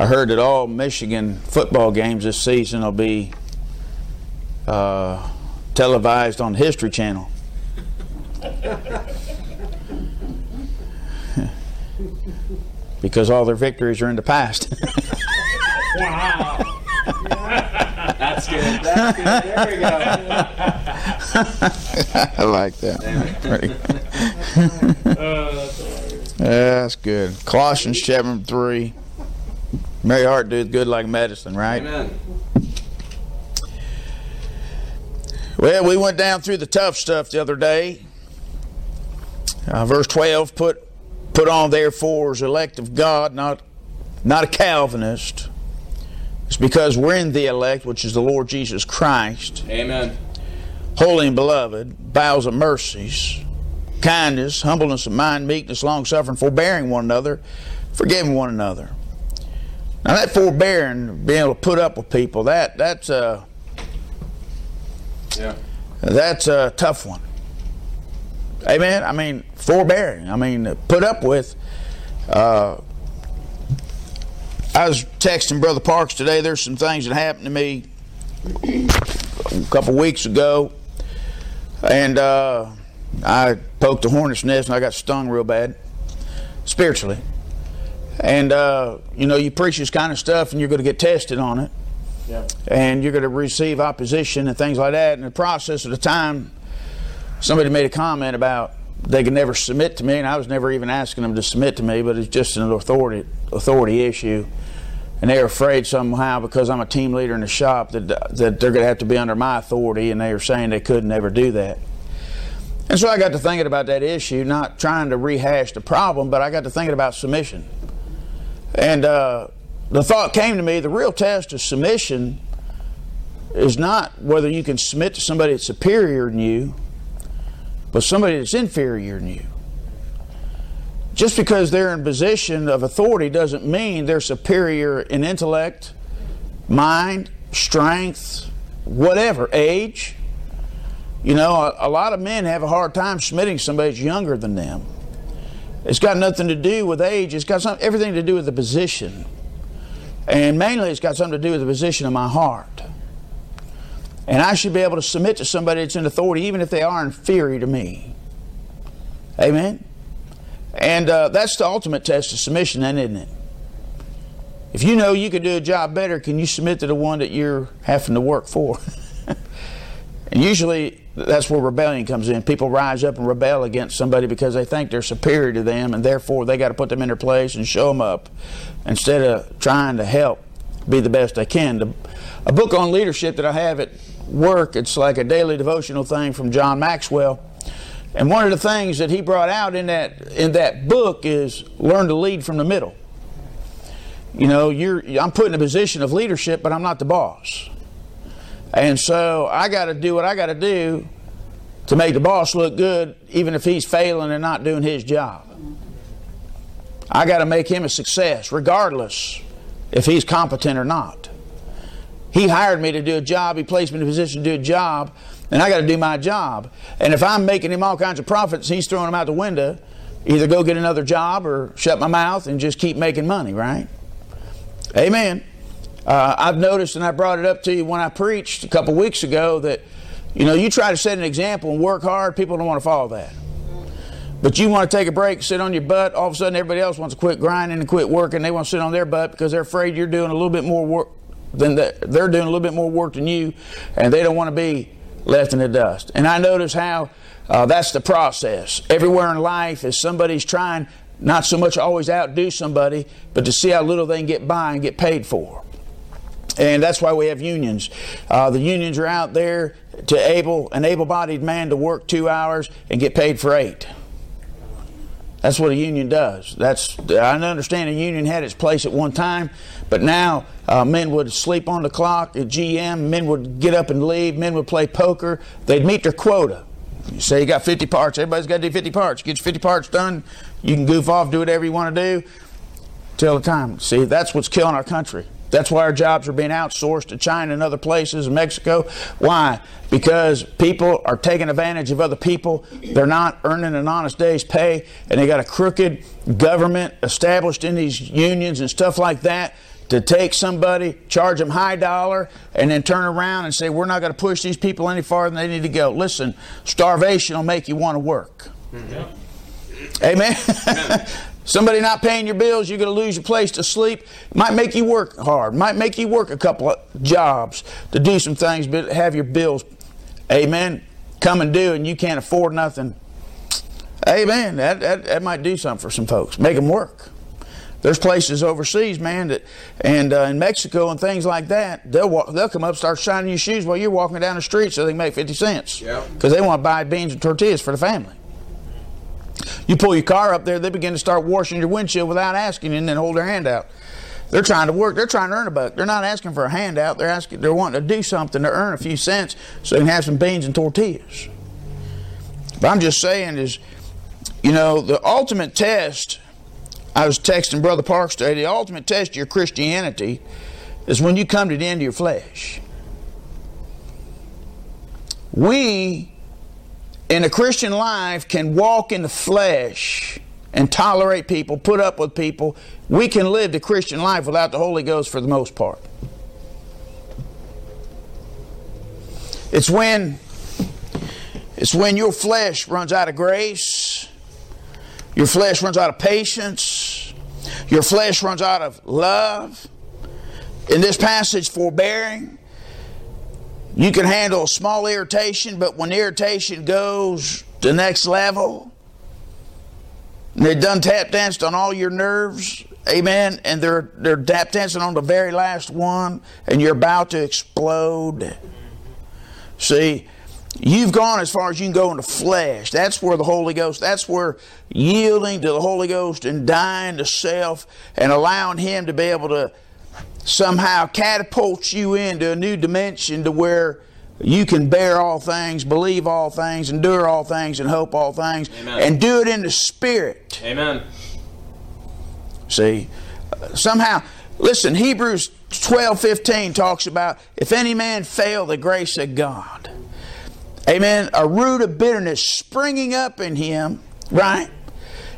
I heard that all Michigan football games this season will be uh, televised on History Channel. because all their victories are in the past. wow. That's good. That's good. There we go. I like that. yeah, that's good. Colossians chapter 3. Merry heart doeth good like medicine, right? Amen. Well, we went down through the tough stuff the other day. Uh, verse 12 put put on therefore as elect of God, not not a Calvinist. It's because we're in the elect, which is the Lord Jesus Christ, Amen. holy and beloved, bowels of mercies, kindness, humbleness of mind, meekness, long suffering, forbearing one another, forgiving one another. Now that forbearing, being able to put up with people, that that's a Yeah. that's a tough one. Amen. I mean, forbearing. I mean, put up with. Uh, I was texting Brother Parks today. There's some things that happened to me a couple weeks ago, and uh, I poked a hornet's nest and I got stung real bad, spiritually. And uh, you know, you preach this kind of stuff, and you're going to get tested on it Yep. and you're going to receive opposition and things like that. In the process of the time, somebody made a comment about they could never submit to me, and I was never even asking them to submit to me, but it's just an authority authority issue. And they're afraid somehow because I'm a team leader in the shop that that they're going to have to be under my authority, and they were saying they could never do that. And so I got to thinking about that issue, not trying to rehash the problem, but I got to thinking about submission. And uh, the thought came to me the real test of submission is not whether you can submit to somebody that's superior than you, but somebody that's inferior than you. Just because they're in position of authority doesn't mean they're superior in intellect, mind, strength, whatever, age. You know, a, a lot of men have a hard time submitting somebody that's younger than them. It's got nothing to do with age. It's got some, everything to do with the position. And mainly it's got something to do with the position of my heart. And I should be able to submit to somebody that's in authority even if they are inferior to me. Amen? And uh, that's the ultimate test of submission, then, isn't it? If you know you could do a job better, can you submit to the one that you're having to work for? and usually that's where rebellion comes in. People rise up and rebel against somebody because they think they're superior to them, and therefore they got to put them in their place and show them up instead of trying to help be the best they can. A book on leadership that I have at work, it's like a daily devotional thing from John Maxwell. And one of the things that he brought out in that in that book is learn to lead from the middle. You know, you're I'm put in a position of leadership, but I'm not the boss. And so I got to do what I got to do to make the boss look good, even if he's failing and not doing his job. I got to make him a success, regardless if he's competent or not. He hired me to do a job, he placed me in a position to do a job, and I got to do my job. And if I'm making him all kinds of profits, he's throwing them out the window, either go get another job or shut my mouth and just keep making money, right? Amen. Uh, I've noticed, and I brought it up to you when I preached a couple weeks ago, that you know you try to set an example and work hard, people don't want to follow that. But you want to take a break, sit on your butt. All of a sudden, everybody else wants to quit grinding and quit working. They want to sit on their butt because they're afraid you're doing a little bit more work than the, they're doing a little bit more work than you, and they don't want to be left in the dust. And I notice how uh, that's the process. Everywhere in life is somebody's trying not so much always outdo somebody, but to see how little they can get by and get paid for. And that's why we have unions. Uh, the unions are out there to able an able-bodied man to work two hours and get paid for eight. That's what a union does. That's I understand a union had its place at one time, but now uh, men would sleep on the clock at GM. Men would get up and leave. Men would play poker. They'd meet their quota. You say you got 50 parts. Everybody's got to do 50 parts. Get your 50 parts done. You can goof off, do whatever you want to do till the time. See, that's what's killing our country. That's why our jobs are being outsourced to China and other places, Mexico. Why? Because people are taking advantage of other people. They're not earning an honest day's pay, and they got a crooked government established in these unions and stuff like that to take somebody, charge them high dollar, and then turn around and say, We're not going to push these people any farther than they need to go. Listen, starvation will make you want to work. Mm-hmm. Amen. Amen. Somebody not paying your bills, you're going to lose your place to sleep. Might make you work hard. Might make you work a couple of jobs to do some things, but have your bills, amen, come and do, and you can't afford nothing. Amen. That, that, that might do something for some folks. Make them work. There's places overseas, man, that and uh, in Mexico and things like that, they'll walk, they'll come up, start shining your shoes while you're walking down the street, so they can make fifty cents. Because yep. they want to buy beans and tortillas for the family. You pull your car up there, they begin to start washing your windshield without asking you, and then hold their hand out. They're trying to work. They're trying to earn a buck. They're not asking for a handout. They're asking. They're wanting to do something to earn a few cents so they can have some beans and tortillas. But I'm just saying is, you know, the ultimate test I was texting Brother Parks today. The ultimate test of your Christianity is when you come to the end of your flesh. We, in a Christian life, can walk in the flesh and tolerate people, put up with people. We can live the Christian life without the Holy Ghost for the most part. It's when it's when your flesh runs out of grace, your flesh runs out of patience, your flesh runs out of love. In this passage, forbearing. You can handle a small irritation, but when irritation goes to the next level, they're done tap danced on all your nerves, amen, and they're they're tap dancing on the very last one, and you're about to explode. See, You've gone as far as you can go in the flesh. That's where the Holy Ghost, that's where yielding to the Holy Ghost and dying to self and allowing Him to be able to somehow catapults you into a new dimension to where you can bear all things, believe all things, endure all things, and hope all things, Amen. and do it in the Spirit. Amen. See, somehow, listen, Hebrews 12 15 talks about if any man fail the grace of God. Amen. A root of bitterness springing up in him, right?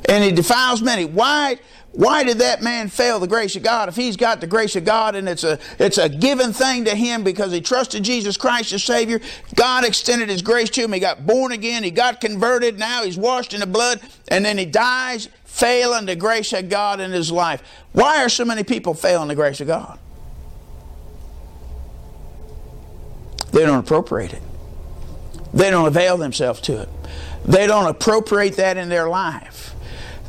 And he defiles many. Why? Why did that man fail the grace of God? If he's got the grace of God and it's a it's a given thing to him because he trusted Jesus Christ as Savior, God extended his grace to him. He got born again, he got converted, now he's washed in the blood, and then he dies failing the grace of God in his life. Why are so many people failing the grace of God? They don't appropriate it. They don't avail themselves to it. They don't appropriate that in their life.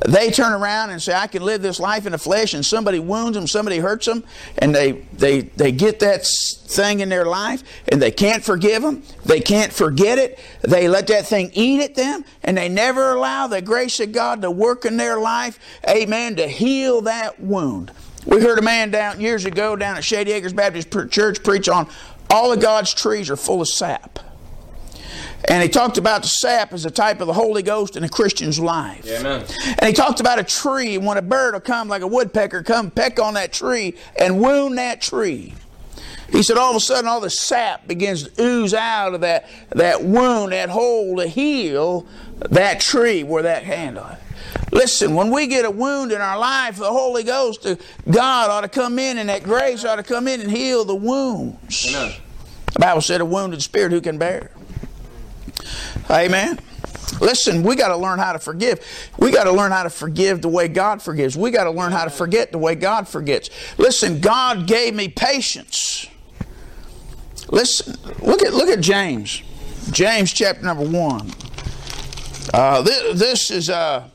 They turn around and say, I can live this life in the flesh, and somebody wounds them, somebody hurts them, and they, they, they get that thing in their life, and they can't forgive them. They can't forget it. They let that thing eat at them, and they never allow the grace of God to work in their life, amen, to heal that wound. We heard a man down years ago down at Shady Acres Baptist Church preach on all of God's trees are full of sap. And he talked about the sap as a type of the Holy Ghost in a Christian's life. Amen. And he talked about a tree, when a bird will come like a woodpecker, come peck on that tree and wound that tree. He said all of a sudden all the sap begins to ooze out of that, that wound, that hole to heal that tree where that handle. Listen, when we get a wound in our life, the Holy Ghost, God ought to come in and that grace ought to come in and heal the wounds. Amen. The Bible said a wounded spirit who can bear. Amen. Listen, we got to learn how to forgive. We got to learn how to forgive the way God forgives. We got to learn how to forget the way God forgets. Listen, God gave me patience. Listen, look at look at James, James chapter number one. Uh, this, this, is uh,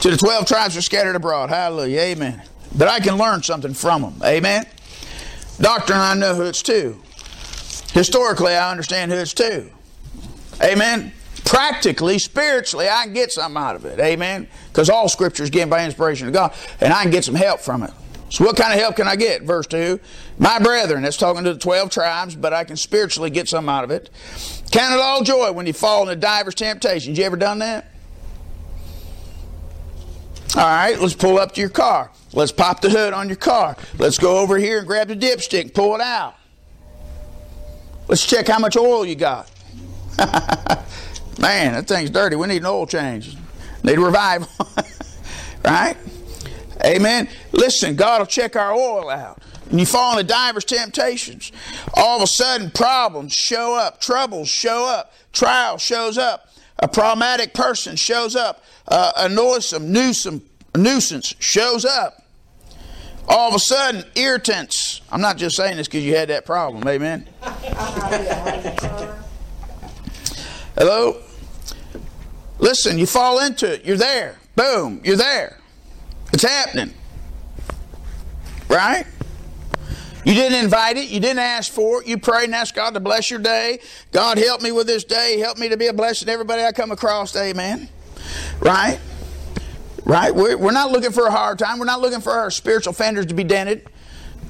to the twelve tribes are scattered abroad. Hallelujah, Amen. But I can learn something from them. Amen. Doctrine, I know who it's to. Historically, I understand who it's to. Amen. Practically, spiritually, I can get something out of it. Amen. Because all scripture is given by inspiration of God, and I can get some help from it. So, what kind of help can I get? Verse 2 My brethren, that's talking to the 12 tribes, but I can spiritually get some out of it. Count it all joy when you fall into divers temptations. You ever done that? All right, let's pull up to your car. Let's pop the hood on your car. Let's go over here and grab the dipstick, pull it out. Let's check how much oil you got. Man, that thing's dirty. We need an oil change. Need a revival. right? Amen. Listen, God will check our oil out. And you fall into divers temptations. All of a sudden, problems show up, troubles show up, trial shows up, a problematic person shows up, uh, a noisome, nuisance, nuisance shows up. All of a sudden, irritants. I'm not just saying this because you had that problem. Amen. Hello? Listen, you fall into it. You're there. Boom, you're there. It's happening. Right? You didn't invite it. You didn't ask for it. You prayed and asked God to bless your day. God, help me with this day. Help me to be a blessing to everybody I come across. Amen. Right? Right? We're, we're not looking for a hard time. We're not looking for our spiritual fenders to be dented.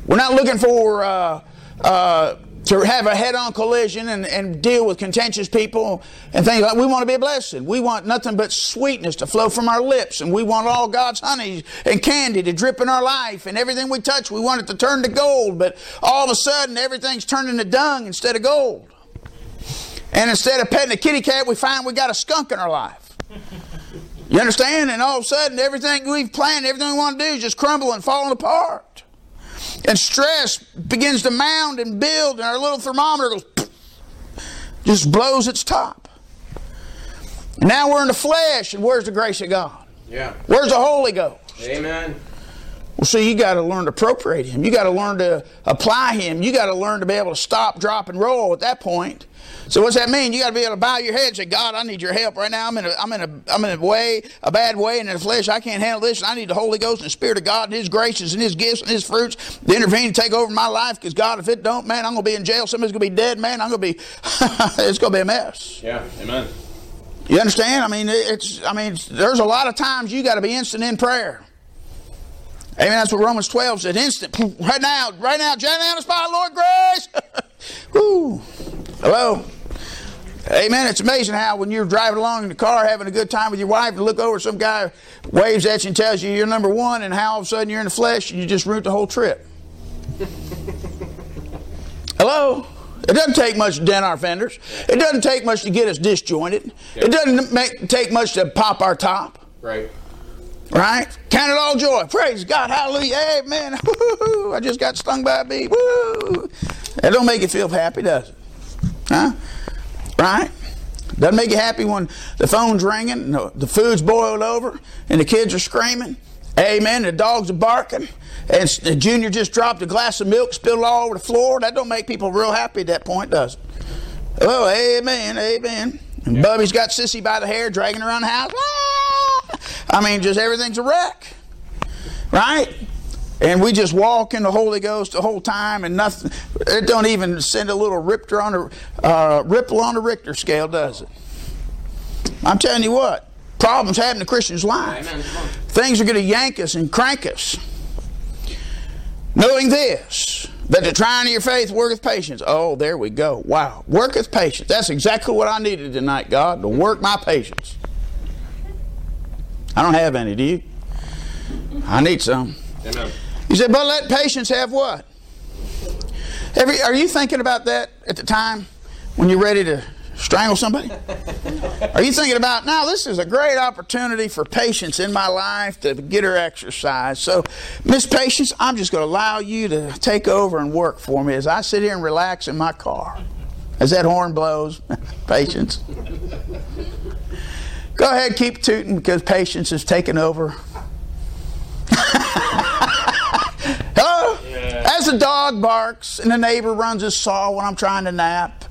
We're not looking for uh, uh, to have a head-on collision and, and deal with contentious people and things like we want to be a blessing. We want nothing but sweetness to flow from our lips, and we want all God's honey and candy to drip in our life, and everything we touch, we want it to turn to gold. But all of a sudden, everything's turning to dung instead of gold. And instead of petting a kitty cat, we find we got a skunk in our life. You understand? And all of a sudden, everything we've planned, everything we want to do is just crumbling, falling apart. And stress begins to mound and build, and our little thermometer goes, just blows its top. And now we're in the flesh, and where's the grace of God? Yeah. Where's the Holy Ghost? Amen. Well, see, you got to learn to appropriate Him. You got to learn to apply Him. You got to learn to be able to stop, drop, and roll at that point. So what's that mean? You got to be able to bow your head and say, God, I need your help right now. I'm in a, I'm in a, I'm in a way, a bad way, and in the flesh, I can't handle this. And I need the Holy Ghost and the Spirit of God and His graces and His gifts and His fruits to intervene and take over my life. Because God, if it don't, man, I'm going to be in jail. Somebody's going to be dead, man. I'm going to be, it's going to be a mess. Yeah. Amen. You understand? I mean, it's, I mean, there's a lot of times you got to be instant in prayer. Amen. That's what Romans 12 said. Instant. Right now, right now, John down the spot, Lord grace. Woo. Hello. Amen. It's amazing how when you're driving along in the car having a good time with your wife and look over, some guy waves at you and tells you you're number one, and how all of a sudden you're in the flesh and you just root the whole trip. Hello? It doesn't take much to dent our fenders. It doesn't take much to get us disjointed. It doesn't make, take much to pop our top. Right. Right? Count it all joy. Praise God. Hallelujah. Amen. Woo-hoo. I just got stung by a bee. Woo. That don't make you feel happy, does it? Huh? Right? Doesn't make you happy when the phone's ringing, and the food's boiled over, and the kids are screaming. Amen. The dogs are barking, and the junior just dropped a glass of milk, spilled it all over the floor. That don't make people real happy at that point, does it? Oh, amen, amen. And Bubby's got Sissy by the hair, dragging her around the house. Ah! I mean, just everything's a wreck, right? And we just walk in the Holy Ghost the whole time, and nothing. It don't even send a little ripper on the uh, ripple on the Richter scale, does it? I'm telling you what, problems happen in Christians'. Amen. Things are going to yank us and crank us. Knowing this, that the trying of your faith worketh patience. Oh, there we go. Wow. Worketh patience. That's exactly what I needed tonight, God, to work my patience. I don't have any, do you? I need some. Amen. You said, but let patience have what? Every, are you thinking about that at the time when you're ready to strangle somebody? Are you thinking about, now this is a great opportunity for patience in my life to get her exercise. So, Miss Patience, I'm just going to allow you to take over and work for me as I sit here and relax in my car. As that horn blows, patience. Go ahead, keep tooting because patience is taking over. As the dog barks and the neighbor runs his saw when I'm trying to nap,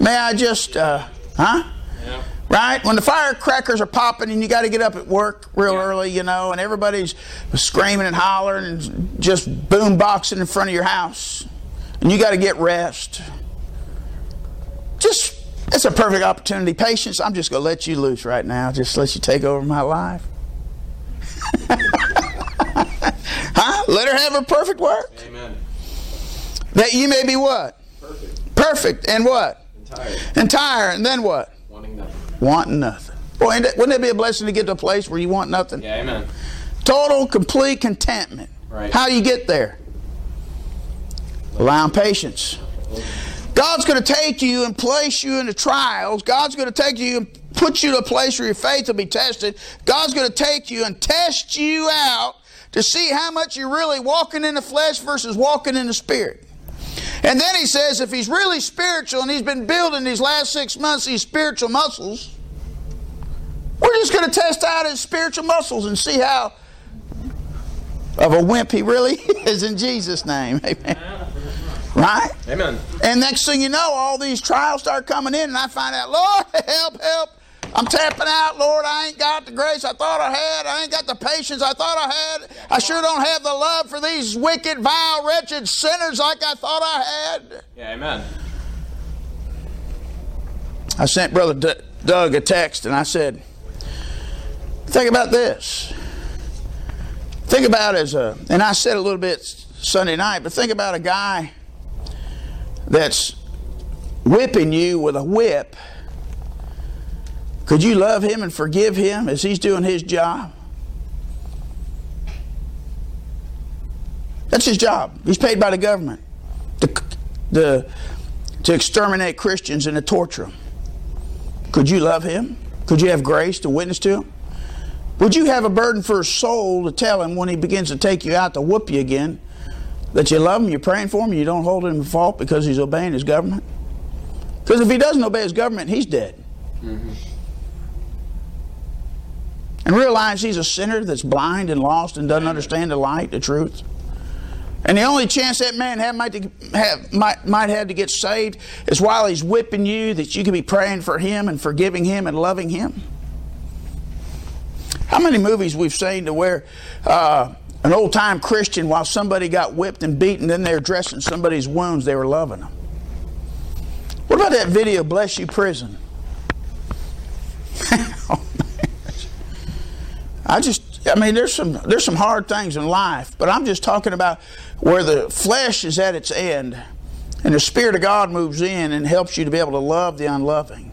may I just, uh, huh? Yeah. Right? When the firecrackers are popping and you got to get up at work real Yeah. early, you know, and everybody's screaming and hollering and just boom boxing in front of your house, and you got to get rest. Just, it's a perfect opportunity. Patience, I'm just going to let you loose right now. Just let you take over my life. Let her have her perfect work. Amen. That you may be what? Perfect. Perfect and what? Entire. Entire. And then what? Wanting nothing. Wanting nothing. Boy, wouldn't it be a blessing to get to a place where you want nothing? Yeah. Amen. Total, complete contentment. Right. How you get there? Allowing patience. God's going to take you and place you into trials. God's going to take you and put you to a place where your faith will be tested. God's going to take you and test you out to see how much you're really walking in the flesh versus walking in the spirit. And then he says if he's really spiritual and he's been building these last six months these spiritual muscles, we're just going to test out his spiritual muscles and see how of a wimp he really is in Jesus' name. Amen. Right? Amen. And next thing you know, all these trials start coming in, and I find out, Lord, help, help. I'm tapping out, Lord. I ain't got the grace I thought I had. I ain't got the patience I thought I had. I sure don't have the love for these wicked, vile, wretched sinners like I thought I had. Yeah, amen. I sent Brother D- Doug a text and I said, Think about this. Think about as a, and I said a little bit Sunday night, but think about a guy that's whipping you with a whip. Could you love him and forgive him as he's doing his job? That's his job. He's paid by the government to, the, to exterminate Christians and to torture them. Could you love him? Could you have grace to witness to him? Would you have a burden for his soul to tell him when he begins to take you out to whoop you again that you love him, you're praying for him, you don't hold him at fault because he's obeying his government? Because if he doesn't obey his government, he's dead. Mm-hmm. And realize he's a sinner that's blind and lost and doesn't understand the light, the truth. And the only chance that man have, might, have, might, might have to get saved is while he's whipping you, that you can be praying for him and forgiving him and loving him. How many movies we've seen to where uh, an old time Christian, while somebody got whipped and beaten, then they're dressing somebody's wounds, they were loving them. What about that video, Bless You Prison? I just, I mean, there's some there's some hard things in life, but I'm just talking about where the flesh is at its end, and the Spirit of God moves in and helps you to be able to love the unloving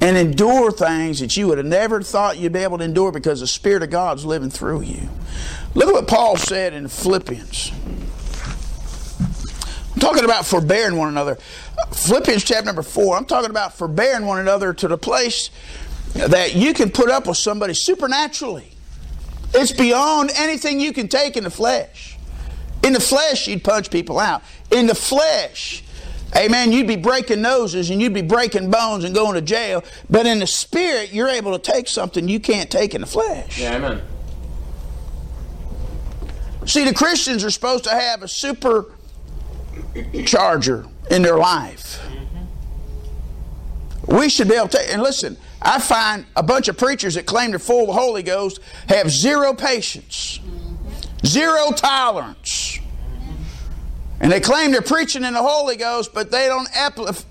and endure things that you would have never thought you'd be able to endure because the Spirit of God's living through you. Look at what Paul said in Philippians. I'm talking about forbearing one another. Philippians chapter number four, I'm talking about forbearing one another to the place that you can put up with somebody supernaturally. It's beyond anything you can take in the flesh. In the flesh, you'd punch people out. In the flesh, amen, you'd be breaking noses and you'd be breaking bones and going to jail. But in the spirit, you're able to take something you can't take in the flesh. Yeah, amen. See, the Christians are supposed to have a super charger in their life. Mm-hmm. We should be able to, and listen, I find a bunch of preachers that claim they're full of the Holy Ghost have zero patience, zero tolerance. And they claim they're preaching in the Holy Ghost, but they don't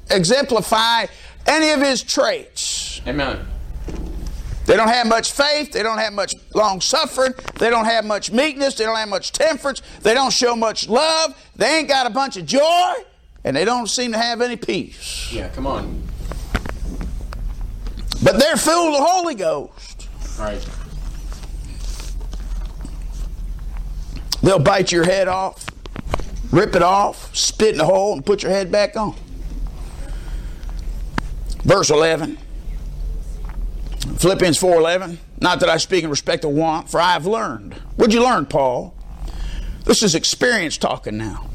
exemplify any of his traits. Amen. They don't have much faith. They don't have much long suffering. They don't have much meekness. They don't have much temperance. They don't show much love. They ain't got a bunch of joy. And they don't seem to have any peace. Yeah, come on. But they're filled with the Holy Ghost. Right. They'll bite your head off, rip it off, spit in the hole, and put your head back on. Verse 11. Philippians 4:11. Not that I speak in respect of want, for I have learned. What'd you learn, Paul? This is experience talking now.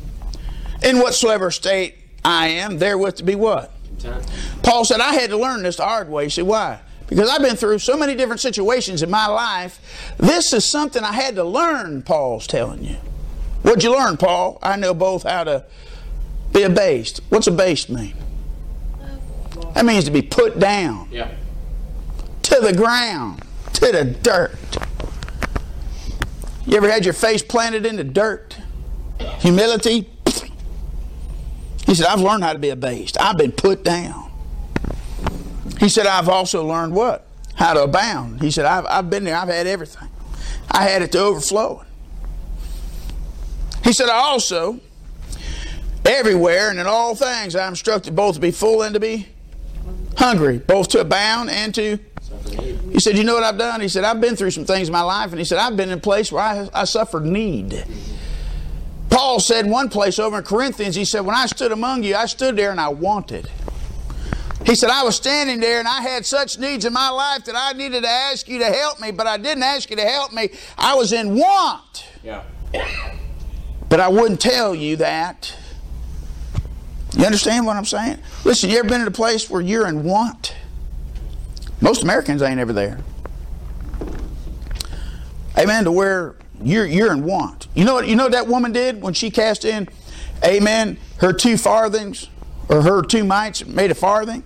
In whatsoever state I am, therewith to be what? Paul said, I had to learn this the hard way. He said, why? Because I've been through so many different situations in my life. This is something I had to learn, Paul's telling you. What'd you learn, Paul? I know both how to be abased. What's abased mean? That means to be put down. Yeah. To the ground. To the dirt. You ever had your face planted in the dirt? Humility, he said, I've learned how to be abased. I've been put down. He said, I've also learned what? How to abound. He said, I've, I've been there. I've had everything. I had it to overflowing. He said, I also, everywhere and in all things, I am instructed both to be full and to be hungry, both to abound and to. He said, You know what I've done? He said, I've been through some things in my life, and he said, I've been in a place where I, I suffered need. Paul said one place over in Corinthians, he said, When I stood among you, I stood there and I wanted. He said, I was standing there and I had such needs in my life that I needed to ask you to help me, but I didn't ask you to help me. I was in want. Yeah. But I wouldn't tell you that. You understand what I'm saying? Listen, you ever been in a place where you're in want? Most Americans ain't ever there. Amen. To where you're you're in want. You know what you know what that woman did when she cast in, Amen, her two farthings or her two mites made a farthing?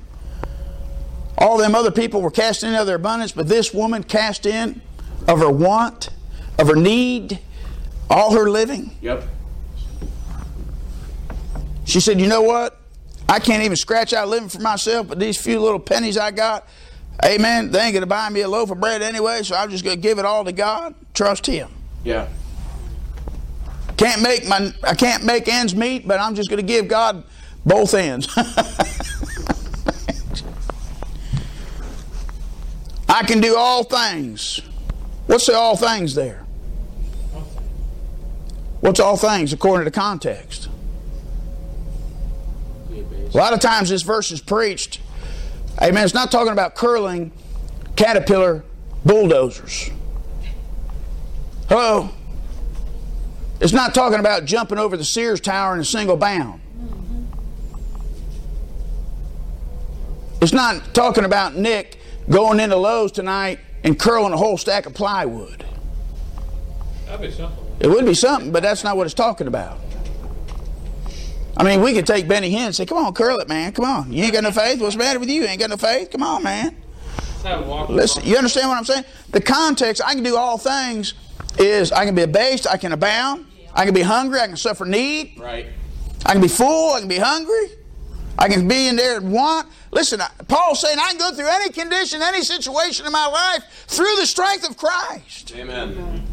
All them other people were casting in of their abundance, but this woman cast in of her want, of her need, all her living. Yep. She said, You know what? I can't even scratch out living for myself, but these few little pennies I got, amen, they ain't going to buy me a loaf of bread anyway, so I'm just going to give it all to God. Trust Him. Yeah. Can't make my, I can't make ends meet, but I'm just going to give God both ends. I can do all things. What's the all things there? What's all things according to context? A lot of times this verse is preached. Amen. It's not talking about curling caterpillar bulldozers. Hello. It's not talking about jumping over the Sears Tower in a single bound. It's not talking about Nick going into Lowe's tonight and curling a whole stack of plywood. That'd be something. It would be something, but that's not what it's talking about. I mean, we could take Benny Hinn and say, "Come on, curl it, man. Come on. You ain't got no faith. What's the matter with you? You ain't got no faith. Come on, man." Let's have a walk. Listen, you understand what I'm saying? The context, I can do all things, is I can be abased, I can abound, I can be hungry, I can suffer need, Right. I can be full, I can be hungry, I can be in there and want. Listen, Paul's saying I can go through any condition, any situation in my life through the strength of Christ. Amen.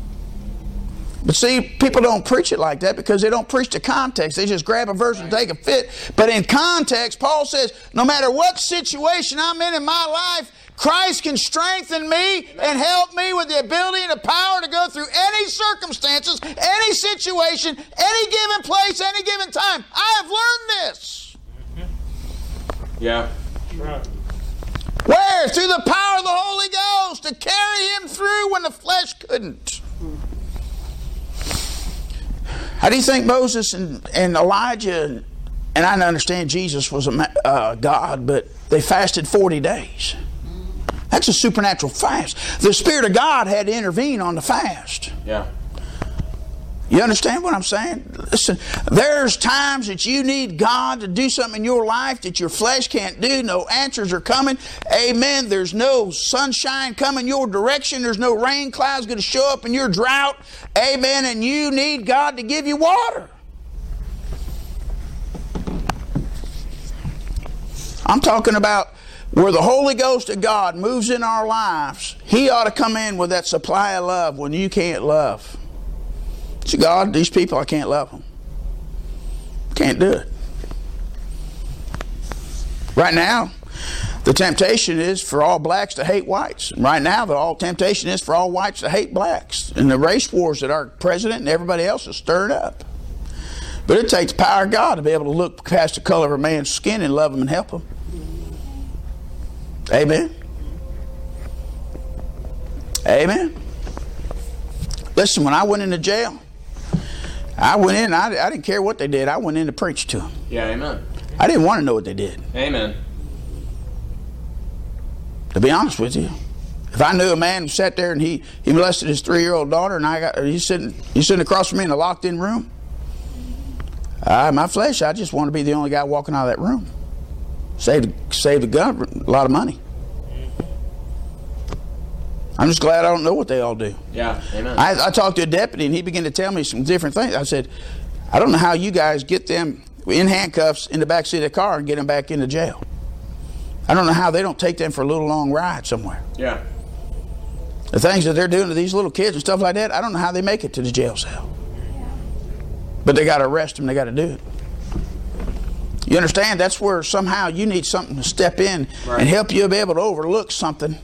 But see, people don't preach it like that because they don't preach the context. They just grab a verse and take a fit. But in context, Paul says, no matter what situation I'm in in my life, Christ can strengthen me and help me with the ability and the power to go through any circumstances, any situation, any given place, any given time. I have learned this. Yeah. Right. Where? Through the power of the Holy Ghost to carry him through when the flesh couldn't. How do you think Moses and, and Elijah, and I understand Jesus was a uh, God, but they fasted 40 days? That's a supernatural fast. The Spirit of God had to intervene on the fast. Yeah. You understand what I'm saying? Listen, there's times that you need God to do something in your life that your flesh can't do. No answers are coming. Amen. There's no sunshine coming your direction. There's no rain clouds going to show up in your drought. Amen. And you need God to give you water. I'm talking about where the Holy Ghost of God moves in our lives. He ought to come in with that supply of love when you can't love. See, God, these people, I can't love them. Can't do it. Right now, the temptation is for all blacks to hate whites. And right now, the all temptation is for all whites to hate blacks. And the race wars that our president and everybody else is stirred up. But it takes power of God to be able to look past the color of a man's skin and love him and help him. Amen. Amen. Listen, when I went into jail, I went in, I, I didn't care what they did. I went in to preach to them. Yeah. Amen. I didn't want to know what they did, Amen. to be honest with you. If I knew a man who sat there and he, he molested his three year old daughter and I got he's sitting he's sitting across from me in a locked in room, I, my flesh, I just want to be the only guy walking out of that room. Save save the government a lot of money. I'm just glad I don't know what they all do. Yeah. Amen. I, I talked to a deputy and he began to tell me some different things. I said, I don't know how you guys get them in handcuffs in the back seat of the car and get them back into jail. I don't know how they don't take them for a little long ride somewhere. yeah. The things that they're doing to these little kids and stuff like that, I don't know how they make it to the jail cell. But they got to arrest them, they got to do it. You understand? That's where somehow you need something to step in Right. and help you be able to overlook something.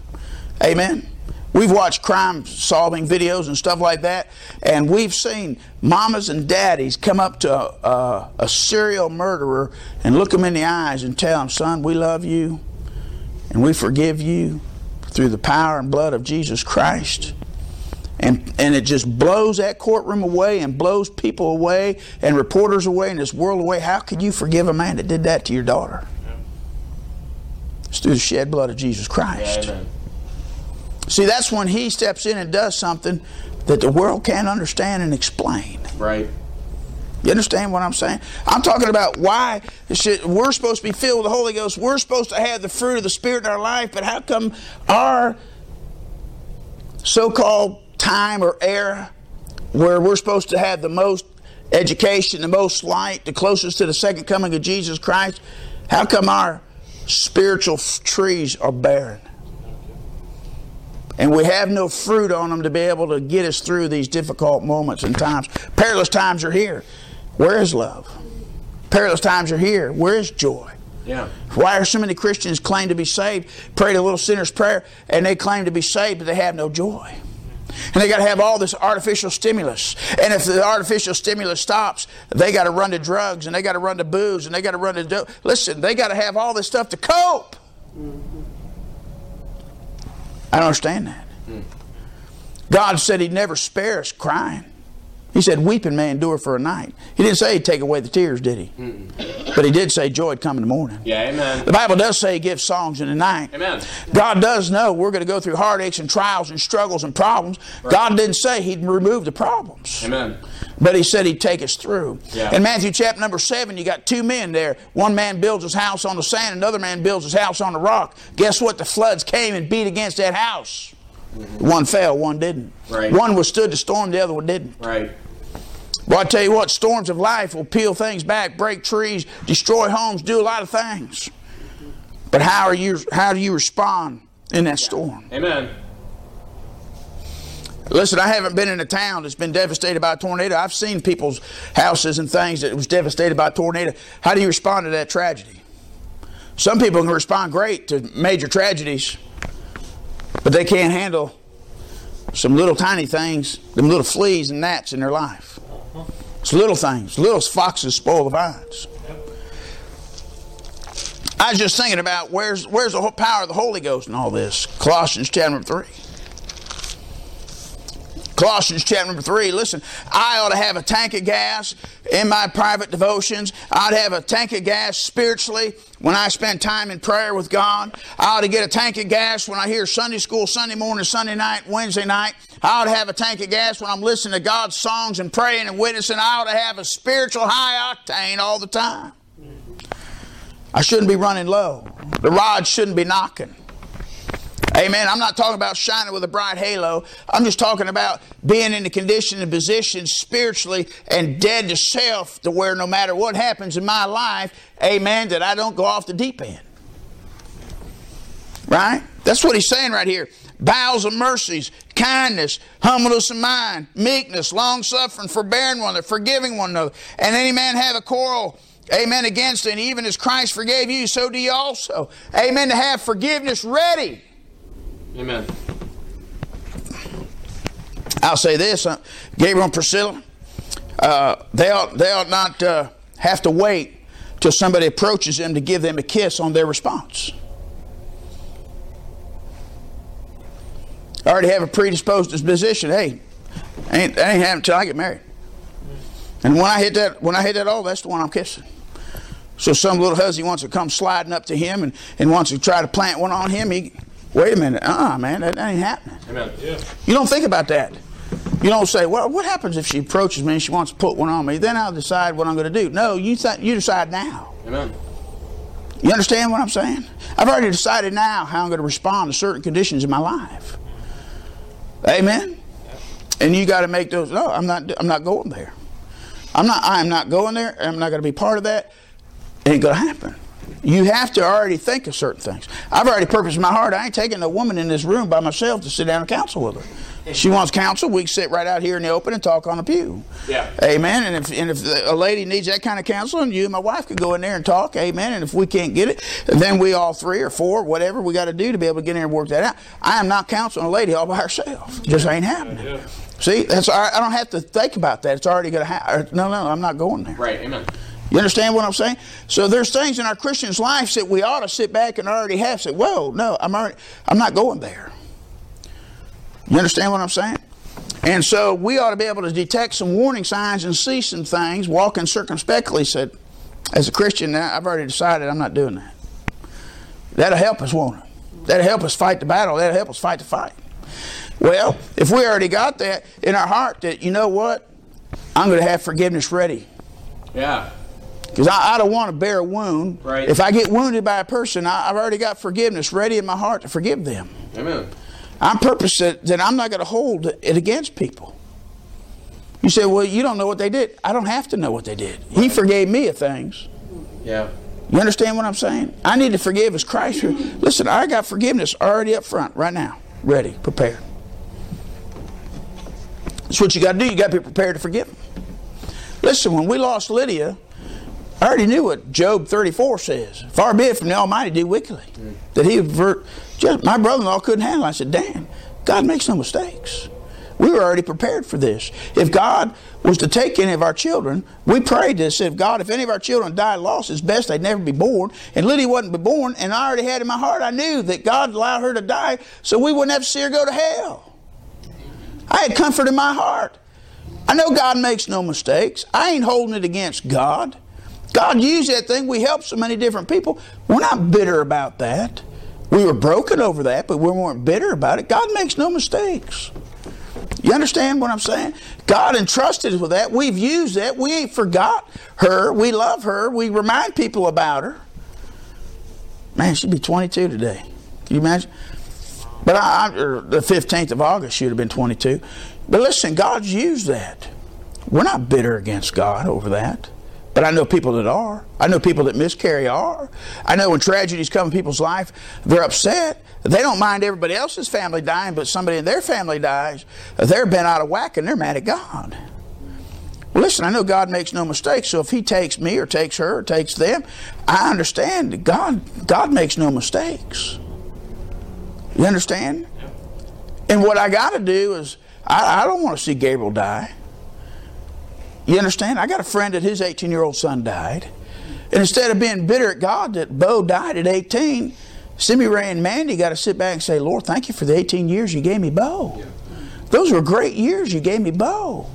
Amen. We've watched crime solving videos and stuff like that, and we've seen mamas and daddies come up to a, a, a serial murderer and look them in the eyes and tell them, son, we love you. and we forgive you through the power and blood of Jesus Christ. And, and it just blows that courtroom away and blows people away and reporters away and this world away. How could you forgive a man that did that to your daughter? It's through the shed blood of Jesus Christ. Amen. See, that's when he steps in and does something that the world can't understand and explain. Right. You understand what I'm saying? I'm talking about why should, we're supposed to be filled with the Holy Ghost. We're supposed to have the fruit of the Spirit in our life, but how come our so called time or era where we're supposed to have the most education, the most light, the closest to the second coming of Jesus Christ, how come our spiritual f- trees are barren? And we have no fruit on them to be able to get us through these difficult moments and times. Perilous times are here. Where is love? Perilous times are here. Where is joy? Yeah. Why are so many Christians claim to be saved, pray a little sinner's prayer, and they claim to be saved, but they have no joy? And they got to have all this artificial stimulus. And if the artificial stimulus stops, they got to run to drugs and they got to run to booze and they got to run to dope. Listen, they got to have all this stuff to cope. I don't understand that. Mm. God said He'd never spare us crying. He said, Weeping may endure for a night. He didn't say He'd take away the tears, did He? But He did say joy would come in the morning. Yeah, amen. The Bible does say He gives songs in the night. Amen. God does know we're going to go through heartaches and trials and struggles and problems. God didn't say He'd remove the problems. Amen. But he said he'd take us through. Yeah. In Matthew chapter number 7, you got two men there. One man builds his house on the sand, another man builds his house on the rock. Guess what? The floods came and beat against that house. One fell, one didn't. Right. One withstood the storm, the other one didn't. Right. Well, I tell you what, storms of life will peel things back, break trees, destroy homes, do a lot of things. But how are you how do you respond in that storm? Amen. Listen, I haven't been in a town that's been devastated by a tornado. I've seen people's houses and things that was devastated by a tornado. How do you respond to that tragedy? Some people can respond great to major tragedies, but they can't handle some little tiny things, them little fleas and gnats in their life. It's little things. Little foxes spoil the vines. I was just thinking about where's where's the whole power of the Holy Ghost in all this. Colossians chapter three. Colossians chapter number 3. Listen, I ought to have a tank of gas in my private devotions. I'd have a tank of gas spiritually when I spend time in prayer with God. I ought to get a tank of gas when I hear Sunday school Sunday morning, Sunday night, Wednesday night. I ought to have a tank of gas when I'm listening to God's songs and praying and witnessing. I ought to have a spiritual high octane all the time. I shouldn't be running low. The rod shouldn't be knocking. Amen. I'm not talking about shining with a bright halo. I'm just talking about being in the condition and position spiritually and dead to self to where no matter what happens in my life, amen, that I don't go off the deep end. Right? That's what he's saying right here. Bowels of mercies, kindness, humbleness of mind, meekness, long suffering, forbearing one another, forgiving one another. And any man have a quarrel amen, against. And even as Christ forgave you, so do you also. Amen. To have forgiveness ready. Amen. I'll say this: uh, Gabriel and Priscilla, uh, they ought they ought not uh, have to wait till somebody approaches them to give them a kiss on their response. I already have a predisposed disposition. Hey, ain't ain't happening until I get married. And when I hit that when I hit that oh, that's the one I'm kissing. So some little hussy wants to come sliding up to him and, and wants to try to plant one on him. He, wait a minute, uh, uh man, that, ain't happening. Amen. Yeah. You don't think about that. You don't say, well, what happens if she approaches me and she wants to put one on me? Then I'll decide what I'm going to do. No, you, th- you decide now. Amen. You understand what I'm saying? I've already decided now how I'm going to respond to certain conditions in my life. Amen? And you got to make those, no, I'm not, I'm not going there. I'm not, I'm not going there. I'm not going to be part of that. It Ain't going to happen. You have to already think of certain things. I've already purposed in my heart. I ain't taking a woman in this room by myself to sit down and counsel with her. She wants counsel. We can sit right out here in the open and talk on the pew. Yeah. Amen. And if and if a lady needs that kind of counseling, you and my wife could go in there and talk. Amen. And if we can't get it, then we all three or four, whatever we got to do to be able to get in there and work that out. I am not counseling a lady all by herself. Just ain't happening. Yeah. See, that's. I don't have to think about that. It's already going to happen. No, no, I'm not going there. Right. Amen. You understand what I'm saying? So there's things in our Christian's lives that we ought to sit back and already have say, "Whoa, no, I'm already, I'm not going there." You understand what I'm saying? And so we ought to be able to detect some warning signs and see some things, walking circumspectly. Said, as a Christian, I've already decided I'm not doing that. That'll help us, won't it? That'll help us fight the battle. That'll help us fight the fight. Well, if we already got that in our heart, that you know what, I'm going to have forgiveness ready. Yeah. Because I, I, don't want to bear a wound. Right. If I get wounded by a person, I, have already got forgiveness ready in my heart to forgive them. Amen. I'm purpose that, that I'm not going to hold it against people. You say, well, you don't know what they did. I don't have to know what they did. He forgave me of things. Yeah. You understand what I'm saying? I need to forgive as Christ. Listen, I got forgiveness already up front, right now, ready, prepared. That's what you got to do. You got to be prepared to forgive. Listen, when we lost Lydia, I already knew what Job 34 says. Far be it from the Almighty to do wickedly. That he avert. Just, my brother-in-law couldn't handle it. I said, "Damn, God makes no mistakes. We were already prepared for this. If God was to take any of our children, we prayed this. If God, if any of our children died lost, it's best they'd never be born. And Lydia wasn't be born, and I already had in my heart, I knew that God allowed her to die so we wouldn't have to see her go to hell. I had comfort in my heart. I know God makes no mistakes. I ain't holding it against God. God used that thing. We helped so many different people. We're not bitter about that. We were broken over that, but we weren't bitter about it. God makes no mistakes. You understand what I'm saying? God entrusted us with that. We've used that. We ain't forgot her. We love her. We remind people about her. Man, she'd be 22 today. Can you imagine? But I, I, er, the 15th of August, she'd have been 22. But listen, God's used that. We're not bitter against God over that. But I know people that are. I know people that miscarry are. I know when tragedies come in people's life, they're upset. They don't mind everybody else's family dying, but somebody in their family dies. They're bent out of whack and they're mad at God. Well, listen, I know God makes no mistakes, so if He takes me or takes her or takes them, I understand God, God makes no mistakes. You understand? And what I got to do is, I, I don't want to see Gabriel die. You understand? I got a friend that his 18 year old son died. And instead of being bitter at God that Bo died at 18, Simi Ray and Mandy got to sit back and say, Lord, thank you for the 18 years you gave me Bo. Those were great years you gave me Bo.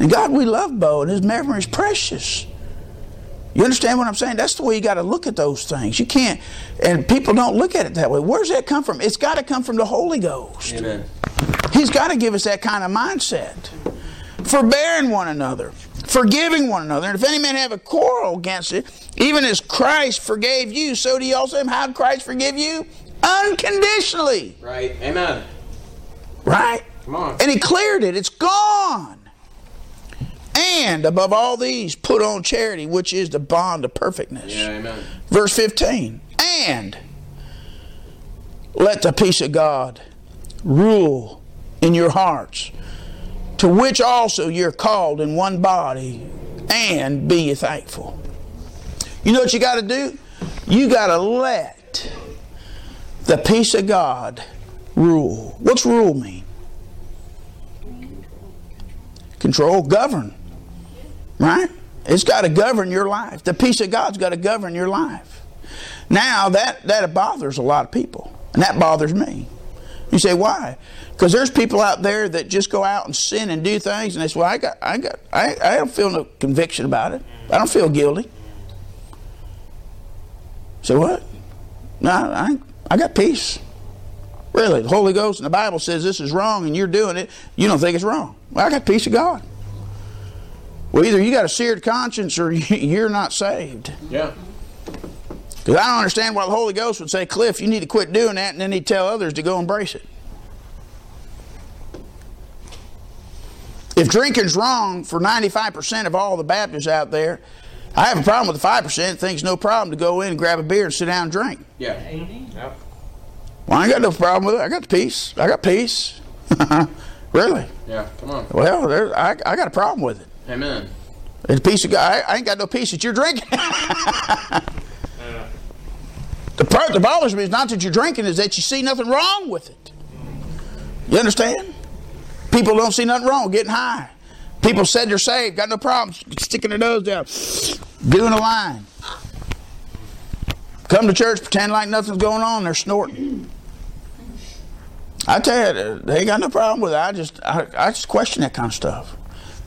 And God, we love Bo, and his memory is precious. You understand what I'm saying? That's the way you got to look at those things. You can't, and people don't look at it that way. Where's that come from? It's got to come from the Holy Ghost. Amen. He's got to give us that kind of mindset forbearing one another, forgiving one another. And if any man have a quarrel against it, even as Christ forgave you, so do you also. Him. How did Christ forgive you? Unconditionally. Right. Amen. Right? Come on. And he cleared it. It's gone. And above all these, put on charity, which is the bond of perfectness. Yeah, amen. Verse 15. And let the peace of God rule in your hearts, to which also you're called in one body, and be thankful. You know what you got to do? You got to let the peace of God rule. What's rule mean? Control, govern. Right? It's got to govern your life. The peace of God's got to govern your life. Now that that bothers a lot of people, and that bothers me. You say why? Because there's people out there that just go out and sin and do things, and they say, "Well, I got, I got, I, I don't feel no conviction about it. I don't feel guilty." Say what? No, I, I got peace. Really, the Holy Ghost and the Bible says this is wrong, and you're doing it. You don't think it's wrong. Well, I got peace of God. Well, either you got a seared conscience or you're not saved. Yeah. Because I don't understand why the Holy Ghost would say, Cliff, you need to quit doing that, and then he'd tell others to go embrace it. If drinking's wrong for 95% of all the Baptists out there, I have a problem with the 5% that thinks no problem to go in and grab a beer and sit down and drink. Yeah. Yep. Well, I ain't got no problem with it. I got the peace. I got peace. really? Yeah. Come on. Well, there, I, I got a problem with it. Amen. It's a piece of I, I ain't got no peace that you're drinking. the part that bothers me is not that you're drinking, is that you see nothing wrong with it. You understand? People don't see nothing wrong getting high. People said they're saved, got no problems, sticking their nose down. doing a line. Come to church, pretend like nothing's going on, they're snorting. I tell you, they ain't got no problem with it. I just, I, I just question that kind of stuff.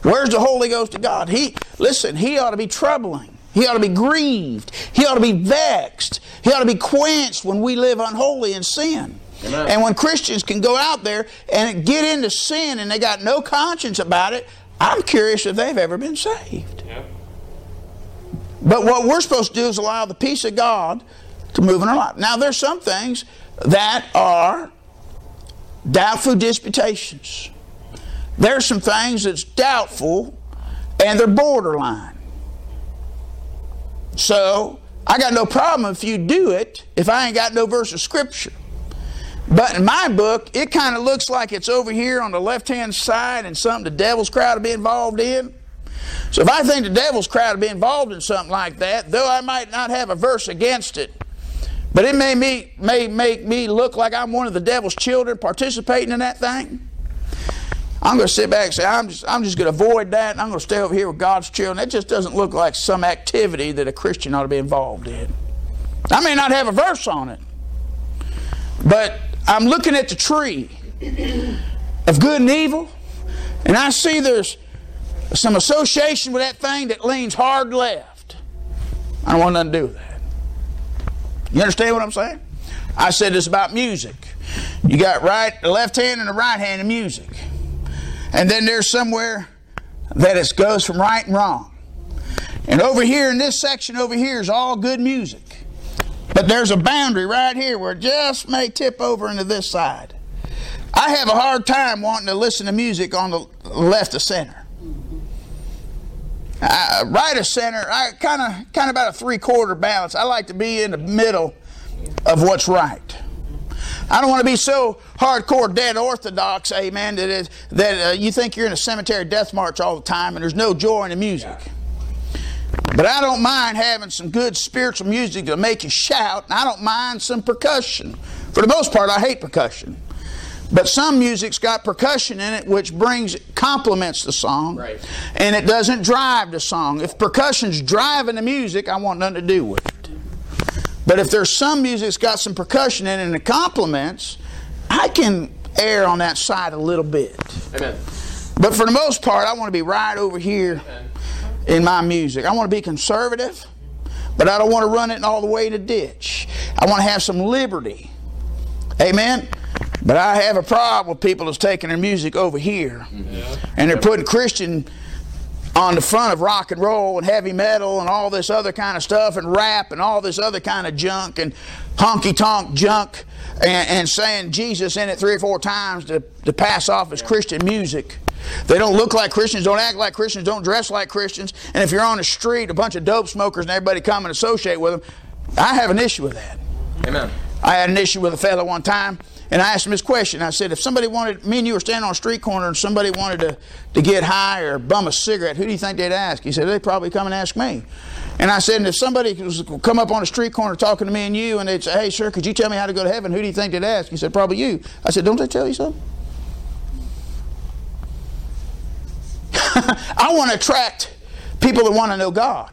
Where's the Holy Ghost of God? He, listen, he ought to be troubling. He ought to be grieved. He ought to be vexed. He ought to be quenched when we live unholy in sin. Amen. And when Christians can go out there and get into sin and they got no conscience about it, I'm curious if they've ever been saved. But what we're supposed to do is allow the peace of God to move in our life. Now, there's some things that are doubtful disputations. There's some things that's doubtful and they're borderline. So, I got no problem if you do it if I ain't got no verse of scripture. But in my book, it kind of looks like it's over here on the left hand side and something the devil's crowd to be involved in. So if I think the devil's crowd to be involved in something like that, though I might not have a verse against it, but it may, me, may make me look like I'm one of the devil's children participating in that thing. I'm going to sit back and say, I'm just, I'm just going to avoid that and I'm going to stay over here with God's children. That just doesn't look like some activity that a Christian ought to be involved in. I may not have a verse on it, but I'm looking at the tree of good and evil, and I see there's some association with that thing that leans hard left. I don't want nothing to do with that. You understand what I'm saying? I said it's about music. You got right, the left hand and the right hand in music. And then there's somewhere that it goes from right and wrong. And over here in this section over here is all good music. But there's a boundary right here where it just may tip over into this side. I have a hard time wanting to listen to music on the left of center. Uh, right of center, I kind of kind of about a three quarter balance. I like to be in the middle of what's right. I don't want to be so hardcore dead orthodox, amen, that, it, that uh, you think you're in a cemetery death march all the time and there's no joy in the music. But I don't mind having some good spiritual music to make you shout, and I don't mind some percussion. For the most part, I hate percussion. But some music's got percussion in it which brings complements the song. Right. And it doesn't drive the song. If percussion's driving the music, I want nothing to do with it. But if there's some music that's got some percussion in it and it complements, I can err on that side a little bit. Amen. But for the most part, I want to be right over here in my music. I want to be conservative, but I don't want to run it all the way to ditch. I want to have some liberty. Amen. But I have a problem with people that's taking their music over here and they're putting Christian on the front of rock and roll and heavy metal and all this other kind of stuff and rap and all this other kind of junk and honky tonk junk and, and saying Jesus in it three or four times to, to pass off as Christian music. They don't look like Christians, don't act like Christians, don't dress like Christians. And if you're on the street, a bunch of dope smokers and everybody come and associate with them, I have an issue with that. Amen. I had an issue with a fellow one time, and I asked him this question. I said, if somebody wanted, me and you were standing on a street corner, and somebody wanted to, to get high or bum a cigarette, who do you think they'd ask? He said, they'd probably come and ask me. And I said, and if somebody was come up on a street corner talking to me and you, and they'd say, hey, sir, could you tell me how to go to heaven? Who do you think they'd ask? He said, probably you. I said, don't they tell you something? I want to attract people that want to know God.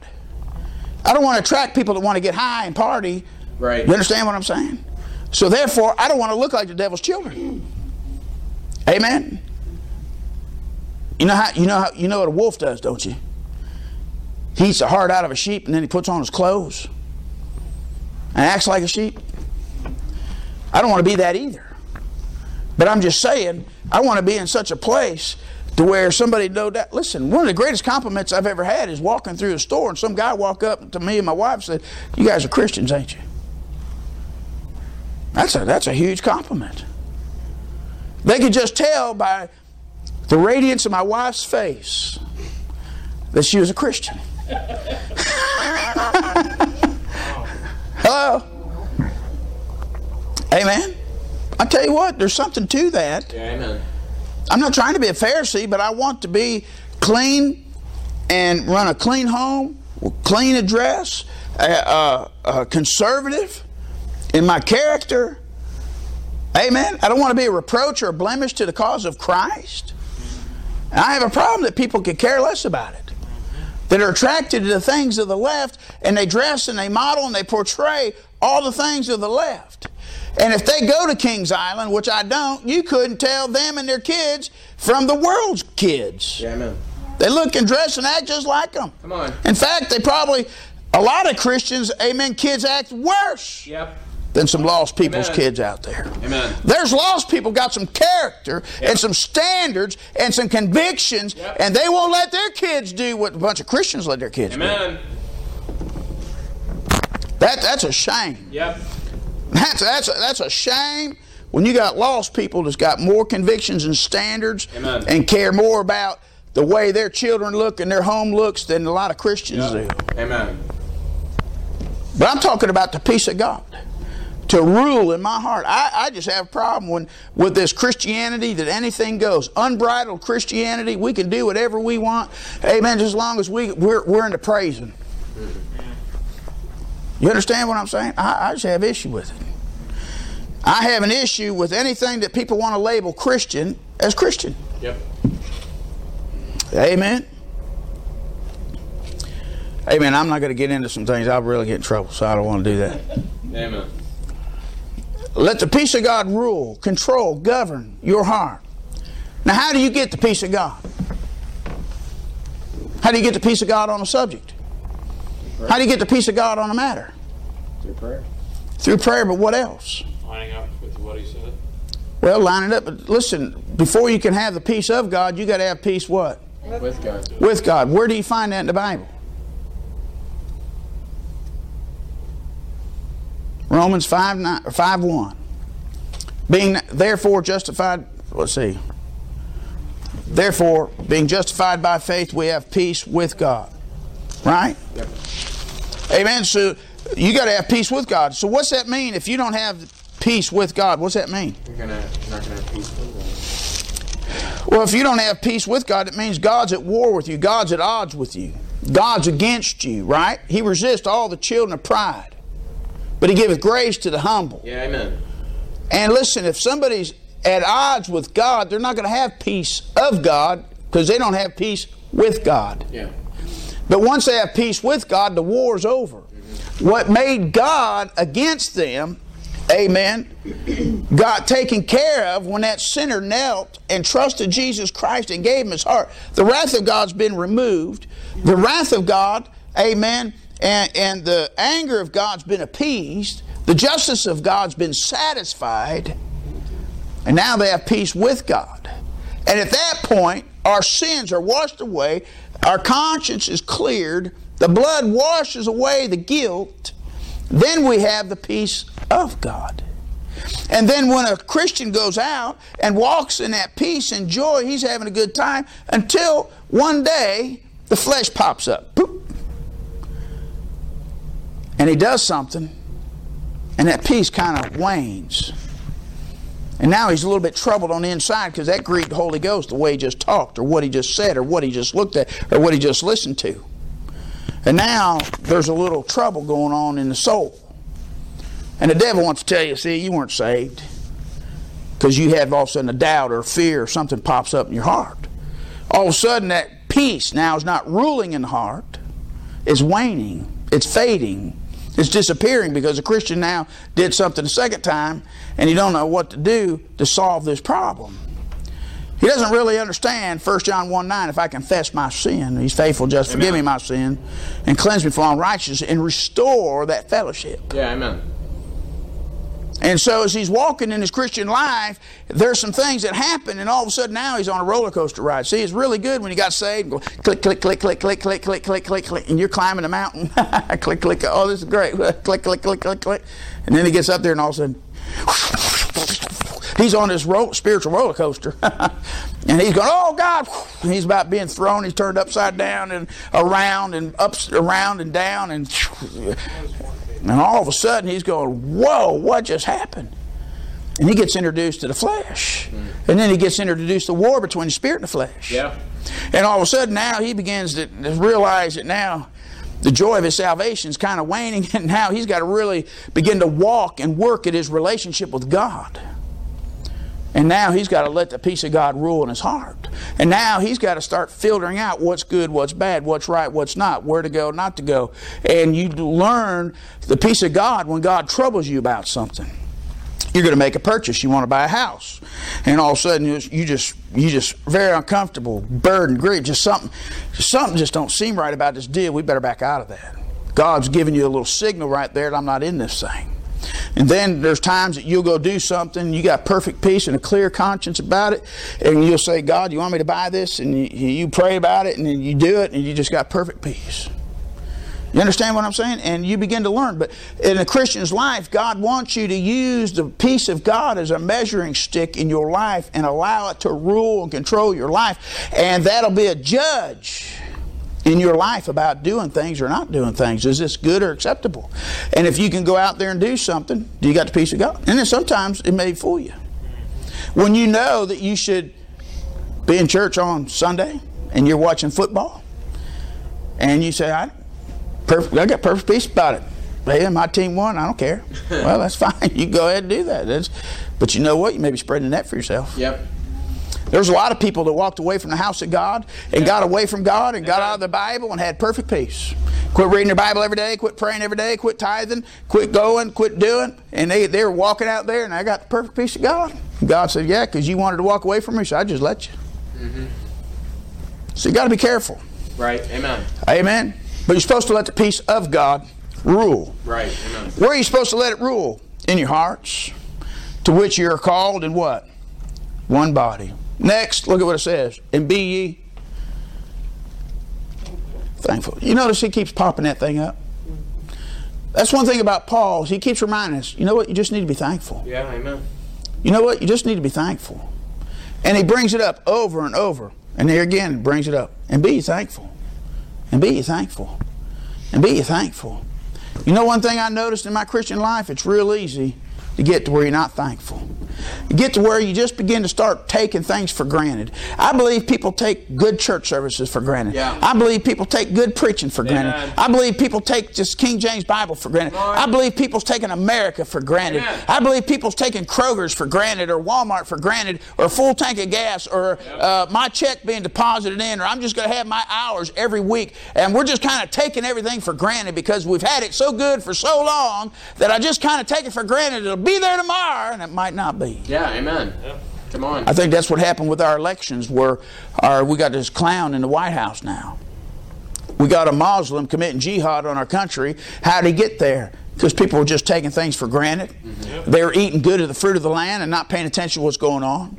I don't want to attract people that want to get high and party. Right. You understand what I'm saying? So therefore, I don't want to look like the devil's children. Amen. You know how you know how you know what a wolf does, don't you? He eats the heart out of a sheep and then he puts on his clothes and acts like a sheep. I don't want to be that either. But I'm just saying, I want to be in such a place to where somebody know that. Listen, one of the greatest compliments I've ever had is walking through a store and some guy walk up to me and my wife said, "You guys are Christians, ain't you?" That's a that's a huge compliment. They could just tell by the radiance of my wife's face that she was a Christian. Hello. Amen. I tell you what, there's something to that. Yeah, amen. I'm not trying to be a Pharisee, but I want to be clean and run a clean home, clean address, uh, conservative in my character. Amen. I don't want to be a reproach or a blemish to the cause of Christ. And I have a problem that people could care less about it. that are attracted to the things of the left and they dress and they model and they portray all the things of the left. And if they go to Kings Island, which I don't, you couldn't tell them and their kids from the world's kids. Yeah, amen. They look and dress and act just like them. Come on. In fact, they probably, a lot of Christians, amen, kids act worse Yep. than some lost people's Amen. kids out there. Amen. There's lost people got some character Yep. and some standards and some convictions, Yep. and they won't let their kids do what a bunch of Christians let their kids do. Amen. That, that's a shame. Yep. That's, that's, a, that's a shame when you got lost people that's got more convictions and standards Amen. and care more about the way their children look and their home looks than a lot of Christians do. Amen. But I'm talking about the peace of God to rule in my heart. I, I just have a problem when, with this Christianity that anything goes. Unbridled Christianity, we can do whatever we want. Amen. Just as long as we, we're, we're into praising. Mm-hmm. You understand what I'm saying? I, I just have issue with it. I have an issue with anything that people want to label Christian as Christian. Yep. Amen. Amen. I'm not going to get into some things. I'll really get in trouble, so I don't want to do that. Amen. Let the peace of God rule, control, govern your heart. Now, how do you get the peace of God? How do you get the peace of God on a subject? How do you get the peace of God on a matter? Through prayer. Through prayer, but what else? Lining up with what he said. Well, line it up. But listen, before you can have the peace of God, you got to have peace what? With God. With God. Where do you find that in the Bible? Romans 5, 9, 5 1. Being therefore justified, let's see. Therefore, being justified by faith, we have peace with God. Right? Yep. Amen. So you got to have peace with God. So what's that mean if you don't have peace with God? What's that mean? You're gonna. You're not gonna have peace with God. Well, if you don't have peace with God, it means God's at war with you. God's at odds with you. God's against you, right? He resists all the children of pride, but He giveth grace to the humble. Yeah. Amen. And listen, if somebody's at odds with God, they're not going to have peace of God because they don't have peace with God. Yeah. But once they have peace with God, the war's over. What made God against them, amen, got taken care of when that sinner knelt and trusted Jesus Christ and gave him his heart. The wrath of God's been removed. The wrath of God, amen, and, and the anger of God's been appeased. The justice of God's been satisfied. And now they have peace with God. And at that point, our sins are washed away, our conscience is cleared, the blood washes away the guilt. Then we have the peace of God. And then when a Christian goes out and walks in that peace and joy, he's having a good time until one day the flesh pops up. Boop. And he does something, and that peace kind of wanes. And now he's a little bit troubled on the inside because that the Holy Ghost, the way he just talked, or what he just said, or what he just looked at, or what he just listened to. And now there's a little trouble going on in the soul. And the devil wants to tell you, see, you weren't saved. Because you have all of a sudden a doubt or fear or something pops up in your heart. All of a sudden that peace now is not ruling in the heart. It's waning. It's fading. It's disappearing because the Christian now did something the second time and he don't know what to do to solve this problem. He doesn't really understand 1 John 1 9. If I confess my sin, he's faithful, just forgive me my sin, and cleanse me from unrighteousness, and restore that fellowship. Yeah. Amen. And so as he's walking in his Christian life, there's some things that happen, and all of a sudden now he's on a roller coaster ride. See, it's really good when you got saved. Click, click, click, click, click, click, click, click, click, click, and you're climbing a mountain. click, click. Oh, this is great. click, click, click, click, click. And then he gets up there, and all of a sudden, he's on this ro- spiritual roller coaster, and he's going, "Oh God!" And he's about being thrown. He's turned upside down and around and up, around and down, and and all of a sudden he's going, Whoa, what just happened? And he gets introduced to the flesh. And then he gets introduced to the war between the spirit and the flesh. Yeah. And all of a sudden now he begins to to realize that now the joy of his salvation is kind of waning, and now he's got to really begin to walk and work at his relationship with God. And now he's got to let the peace of God rule in his heart. And now he's got to start filtering out what's good, what's bad, what's right, what's not, where to go, not to go. And you learn the peace of God when God troubles you about something. You're going to make a purchase. You want to buy a house, and all of a sudden you just you just, very uncomfortable, burdened, grief, just something, something just don't seem right about this deal. We better back out of that. God's giving you a little signal right there that I'm not in this thing. And then there's times that you'll go do something, you got perfect peace and a clear conscience about it, and you'll say, God, you want me to buy this? And you, you pray about it, and then you do it, and you just got perfect peace. You understand what I'm saying? And you begin to learn. But in a Christian's life, God wants you to use the peace of God as a measuring stick in your life and allow it to rule and control your life. And that'll be a judge in your life about doing things or not doing things. Is this good or acceptable? And if you can go out there and do something, do you got the peace of God? And then sometimes it may fool you. When you know that you should be in church on Sunday and you're watching football, and you say, I perfect. I got perfect peace about it. Hey, my team won. I don't care. well, that's fine. You go ahead and do that. That's, but you know what? You may be spreading that for yourself. Yep. There's a lot of people that walked away from the house of God and got away from God and got out of the Bible and had perfect peace. Quit reading their Bible every day, quit praying every day, quit tithing, quit going, quit doing. And they, they were walking out there and I got the perfect peace of God. God said, Yeah, because you wanted to walk away from me, so I just let you. Mm-hmm. So you got to be careful. Right. Amen. Amen. But you're supposed to let the peace of God rule. Right. Amen. Where are you supposed to let it rule? In your hearts, to which you are called in what? One body. Next, look at what it says. And be ye thankful. You notice he keeps popping that thing up? That's one thing about Paul. He keeps reminding us, you know what? You just need to be thankful. Yeah. Amen. You know what? You just need to be thankful. And he brings it up over and over. And there again, he brings it up. And be ye thankful. And be ye thankful. And be ye thankful. You know one thing I noticed in my Christian life? It's real easy to get to where you're not thankful. You get to where you just begin to start taking things for granted. I believe people take good church services for granted. Yeah. I believe people take good preaching for granted. Amen. I believe people take just King James Bible for granted. Lord. I believe people's taking America for granted. Amen. I believe people's taking Kroger's for granted or Walmart for granted or a full tank of gas or uh, my check being deposited in or I'm just going to have my hours every week. And we're just kind of taking everything for granted because we've had it so good for so long that I just kind of take it for granted it'll be there tomorrow and it might not be. Yeah. Amen. Come on. I think that's what happened with our elections, where our, we got this clown in the White House now. We got a Muslim committing jihad on our country. How did he get there? Because people were just taking things for granted. Mm-hmm. They were eating good of the fruit of the land and not paying attention to what's going on.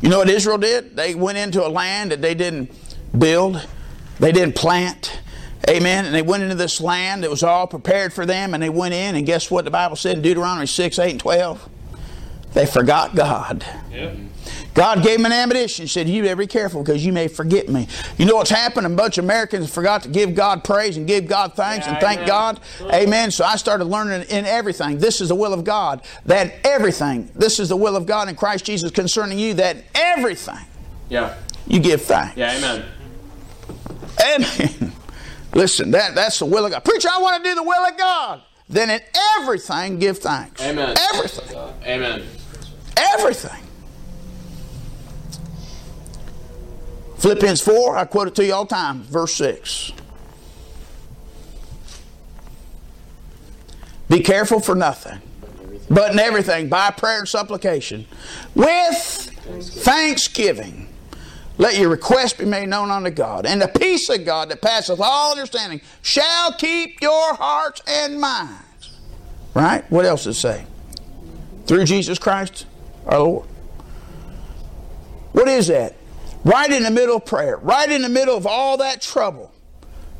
You know what Israel did? They went into a land that they didn't build, they didn't plant. Amen. And they went into this land that was all prepared for them, and they went in, and guess what the Bible said in Deuteronomy 6, 8, and 12? They forgot God. Yep. God gave them an admonition. He said, You better be careful because you may forget me. You know what's happened? A bunch of Americans forgot to give God praise and give God thanks Yeah, and thank amen. God. Amen. So I started learning in everything. This is the will of God. That everything, this is the will of God in Christ Jesus concerning you, that everything Yeah. you give thanks. Yeah. Amen. Amen. Listen, that, that's the will of God. Preacher, I want to do the will of God. Then in everything, give thanks. Amen. Everything. Amen. Everything. Philippians 4, I quote it to you all the time, verse 6. Be careful for nothing, but in everything, by prayer and supplication, with thanksgiving. Let your request be made known unto God. And the peace of God that passeth all understanding shall keep your hearts and minds. Right? What else does it say? Through Jesus Christ our Lord. What is that? Right in the middle of prayer, right in the middle of all that trouble.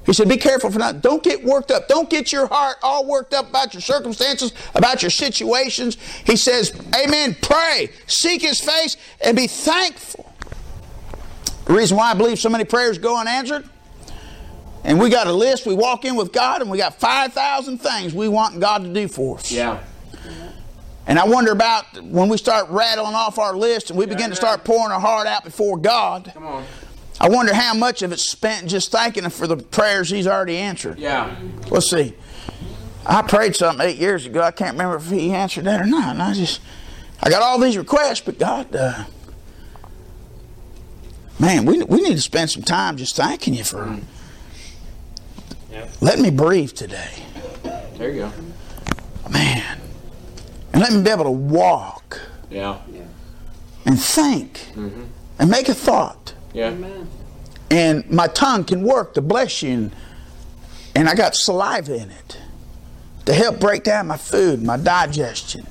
He said, Be careful for not. Don't get worked up. Don't get your heart all worked up about your circumstances, about your situations. He says, Amen. Pray, seek His face, and be thankful. The reason why I believe so many prayers go unanswered, and we got a list, we walk in with God, and we got 5,000 things we want God to do for us. Yeah. And I wonder about when we start rattling off our list and we begin to start pouring our heart out before God. Come on. I wonder how much of it's spent just thanking Him for the prayers He's already answered. Yeah. Let's see. I prayed something eight years ago. I can't remember if He answered that or not. And I just, I got all these requests, but God, uh, man, we, we need to spend some time just thanking you for Yep. letting me breathe today. There you go. Man. And let me be able to walk Yeah. and think mm-hmm. and make a thought. Yeah. And my tongue can work to bless you. And, and I got saliva in it to help break down my food, my digestion.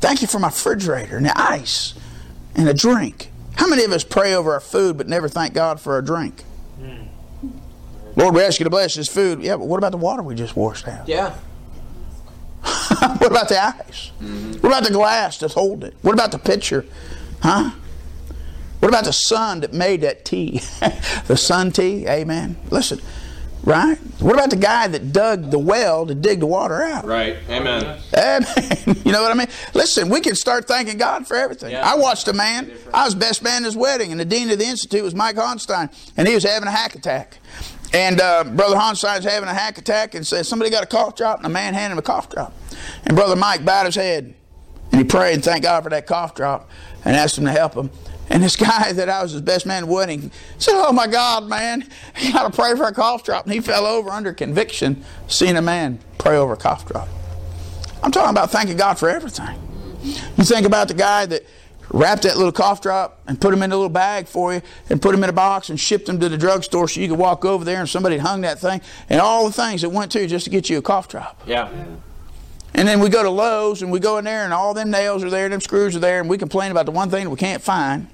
Thank you for my refrigerator and the ice and a drink. How many of us pray over our food but never thank God for our drink? Hmm. Lord, we ask you to bless this food. Yeah, but what about the water we just washed out? Yeah. what about the ice? Mm-hmm. What about the glass that's holding it? What about the pitcher? Huh? What about the sun that made that tea? the sun tea? Amen. Listen, right? What about the guy that dug the well to dig the water out? Right. Amen. Amen. you know what I mean? Listen, we can start thanking God for everything. Yeah. I watched a man, I was best man at his wedding, and the dean of the institute was Mike Honstein, and he was having a hack attack. And uh, Brother Honstein's having a hack attack and said, Somebody got a cough drop, and a man handed him a cough drop. And Brother Mike bowed his head, and he prayed and thanked God for that cough drop and asked him to help him. And this guy that I was his best man wedding said, Oh my God, man, you got to pray for a cough drop. And he fell over under conviction seeing a man pray over a cough drop. I'm talking about thanking God for everything. You think about the guy that wrapped that little cough drop and put him in a little bag for you and put him in a box and shipped him to the drugstore so you could walk over there and somebody hung that thing and all the things that went to just to get you a cough drop. Yeah. And then we go to Lowe's and we go in there and all them nails are there, them screws are there, and we complain about the one thing that we can't find.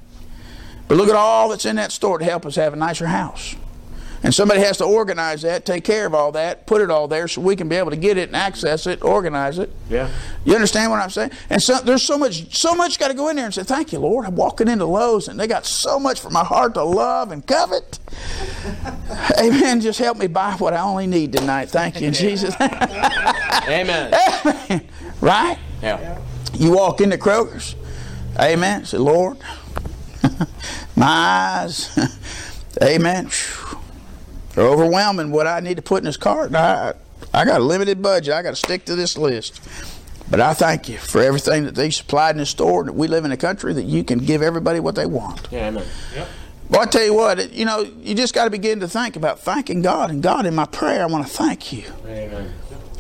But look at all that's in that store to help us have a nicer house. And somebody has to organize that, take care of all that, put it all there so we can be able to get it and access it, organize it. Yeah. You understand what I'm saying? And so there's so much, so much got to go in there and say, "Thank you, Lord." I'm walking into Lowe's and they got so much for my heart to love and covet. Amen. Just help me buy what I only need tonight. Thank you, Jesus. Amen. Amen. Right? Yeah. You walk into Kroger's. Amen. Say, Lord, my eyes. Amen. They're overwhelming what I need to put in this cart. I, I got a limited budget. I got to stick to this list. But I thank you for everything that they supplied in the store. That we live in a country that you can give everybody what they want. Yeah. Amen. Well, I tell you what, it- you know, you just got to begin to think about thanking God. And God, in my prayer, I want to thank you. Amen.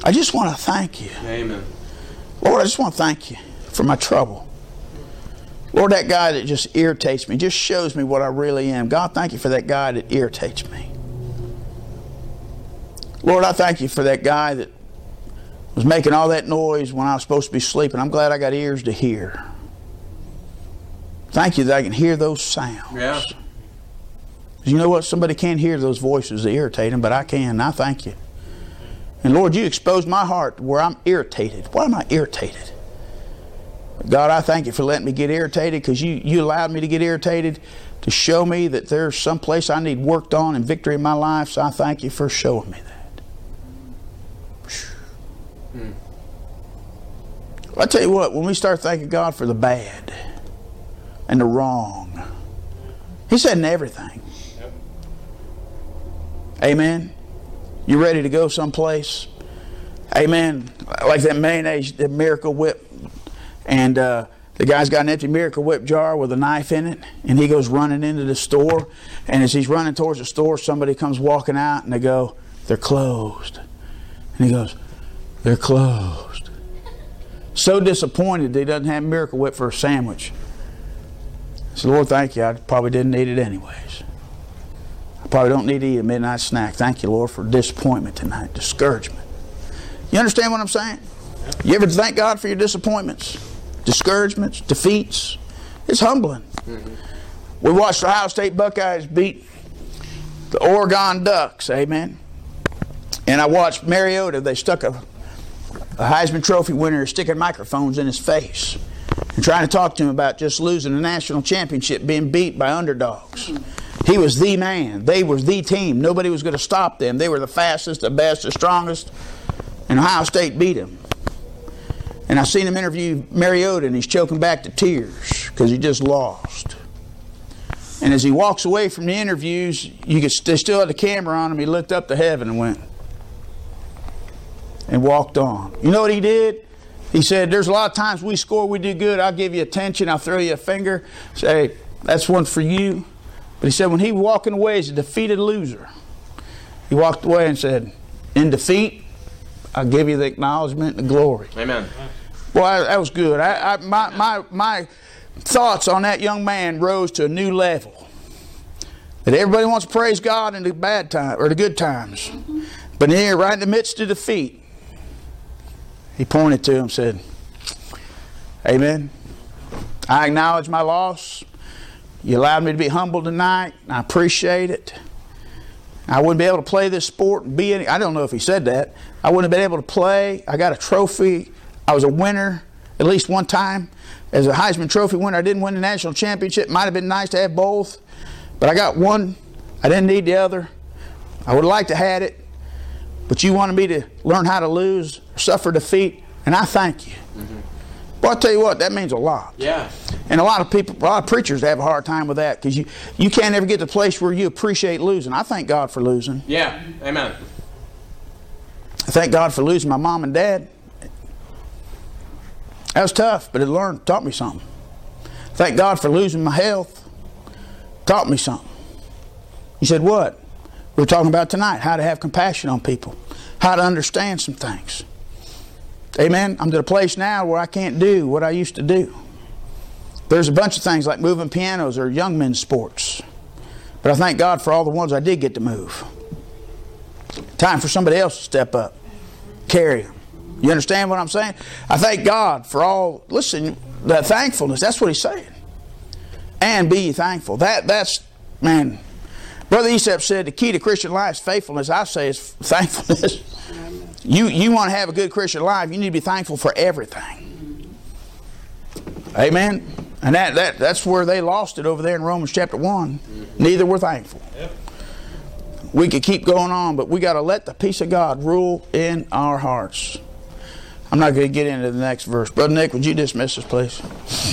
I just want to thank you. Amen. Lord, I just want to thank you for my trouble. Lord, that guy that just irritates me, just shows me what I really am. God, thank you for that guy that irritates me. Lord, I thank you for that guy that was making all that noise when I was supposed to be sleeping. I'm glad I got ears to hear. Thank you that I can hear those sounds. Yeah. You know what? Somebody can't hear those voices that irritate them, but I can. And I thank you. And Lord, you exposed my heart where I'm irritated. Why am I irritated? God, I thank you for letting me get irritated because you, you allowed me to get irritated to show me that there's some place I need worked on and victory in my life. So I thank you for showing me that. Hmm. I tell you what, when we start thanking God for the bad and the wrong, He said in everything. Amen. You ready to go someplace? Amen. Like that mayonnaise, the Miracle Whip, and uh, the guy's got an empty Miracle Whip jar with a knife in it, and he goes running into the store. And as he's running towards the store, somebody comes walking out, and they go, "They're closed." And he goes, "They're closed." So disappointed that he doesn't have Miracle Whip for a sandwich. I said, Lord, thank you. I probably didn't need it anyways. I probably don't need to eat a midnight snack. Thank you, Lord, for disappointment tonight, discouragement. You understand what I'm saying? You ever thank God for your disappointments, discouragements, defeats? It's humbling. We watched the Ohio State Buckeyes beat the Oregon Ducks, amen. And I watched Mariota, they stuck a, a Heisman Trophy winner sticking microphones in his face and trying to talk to him about just losing a national championship, being beat by underdogs. He was the man. They were the team. Nobody was going to stop them. They were the fastest, the best, the strongest. And Ohio State beat him. And I seen him interview Mariota, and he's choking back to tears because he just lost. And as he walks away from the interviews, you could they still had the camera on him. He looked up to heaven and went and walked on. You know what he did? He said, There's a lot of times we score, we do good. I'll give you attention, I'll throw you a finger, say, That's one for you. But he said, When he walking away as a defeated loser, he walked away and said, In defeat, I'll give you the acknowledgement and the glory. Amen. Boy, that was good. I, I, my, my, my thoughts on that young man rose to a new level. That everybody wants to praise God in the bad time or the good times. But here, right in the midst of defeat, he pointed to him and said, Amen. I acknowledge my loss. You allowed me to be humble tonight. I appreciate it. I wouldn't be able to play this sport and be any. I don't know if he said that. I wouldn't have been able to play. I got a trophy. I was a winner at least one time. As a Heisman Trophy winner, I didn't win the national championship. Might have been nice to have both, but I got one. I didn't need the other. I would have liked to had it, but you wanted me to learn how to lose, suffer defeat, and I thank you. Well, I'll tell you what, that means a lot. Yeah. And a lot of people, a lot of preachers have a hard time with that because you, you can't ever get to the place where you appreciate losing. I thank God for losing. Yeah. Amen. I thank God for losing my mom and dad. That was tough, but it learned, taught me something. Thank God for losing my health. Taught me something. You said, What? We're talking about tonight how to have compassion on people, how to understand some things. Amen. I'm to the place now where I can't do what I used to do. There's a bunch of things like moving pianos or young men's sports. But I thank God for all the ones I did get to move. Time for somebody else to step up, carry them. You understand what I'm saying? I thank God for all. Listen, that thankfulness. That's what He's saying. And be thankful. That that's man. Brother Esep said the key to Christian life is faithfulness. I say is thankfulness. You you want to have a good Christian life, you need to be thankful for everything. Amen. And that, that that's where they lost it over there in Romans chapter one. Neither were thankful. We could keep going on, but we got to let the peace of God rule in our hearts. I'm not going to get into the next verse. Brother Nick, would you dismiss us, please?